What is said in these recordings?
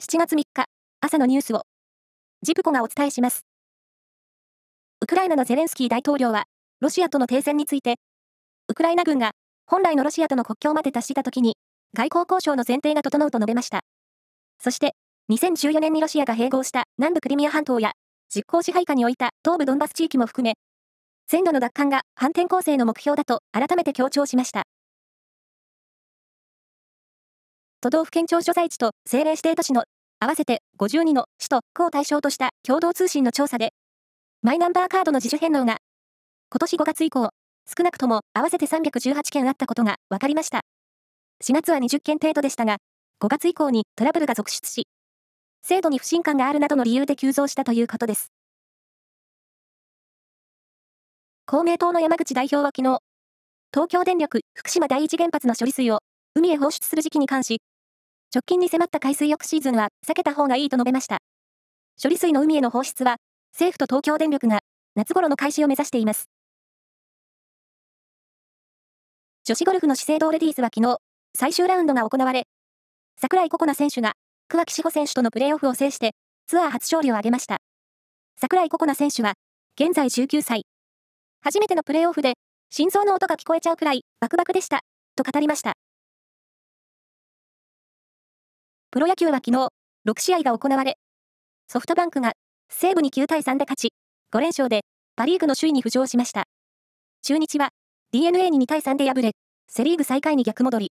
7月3日、朝のニュースを、ジプコがお伝えします。ウクライナのゼレンスキー大統領は、ロシアとの停戦について、ウクライナ軍が本来のロシアとの国境まで達したときに、外交交渉の前提が整うと述べました。そして、2014年にロシアが併合した南部クリミア半島や、実効支配下に置いた東部ドンバス地域も含め、全土の奪還が反転攻勢の目標だと改めて強調しました。都道府県庁所在地と政令指定都市の合わせて52の首都区を対象とした共同通信の調査で、マイナンバーカードの自主返納が今年5月以降、少なくとも合わせて318件あったことが分かりました。4月は20件程度でしたが、5月以降にトラブルが続出し、制度に不信感があるなどの理由で急増したということです。公明党の山口代表は昨日、東京電力福島第一原発の処理水を海へ放出する時期に関し、直近に迫った海水浴シーズンは避けた方がいいと述べました。処理水の海への放出は、政府と東京電力が夏頃の開始を目指しています。女子ゴルフの資生堂レディースは昨日、最終ラウンドが行われ、桜井心那選手が桑木志保選手とのプレーオフを制して、ツアー初勝利を挙げました。桜井心那選手は、現在19歳。初めてのプレーオフで、心臓の音が聞こえちゃうくらい、バクバクでした、と語りました。プロ野球は昨日、6試合が行われ、ソフトバンクが西武に9対3で勝ち、5連勝でパリーグの首位に浮上しました。中日は DNA に2対3で敗れ、セリーグ最下位に逆戻り。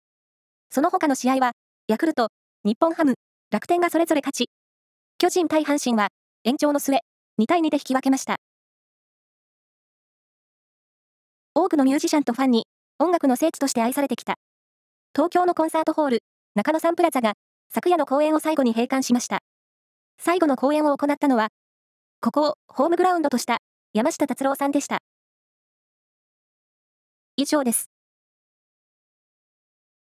その他の試合は、ヤクルト、日本ハム、楽天がそれぞれ勝ち、巨人対阪神は延長の末、2対2で引き分けました。多くのミュージシャンとファンに音楽の聖地として愛されてきた。東京のコンサートホール、中野サンプラザが昨夜の公演を最後に閉館しました。最後の公演を行ったのは、ここをホームグラウンドとした山下達郎さんでした。以上です。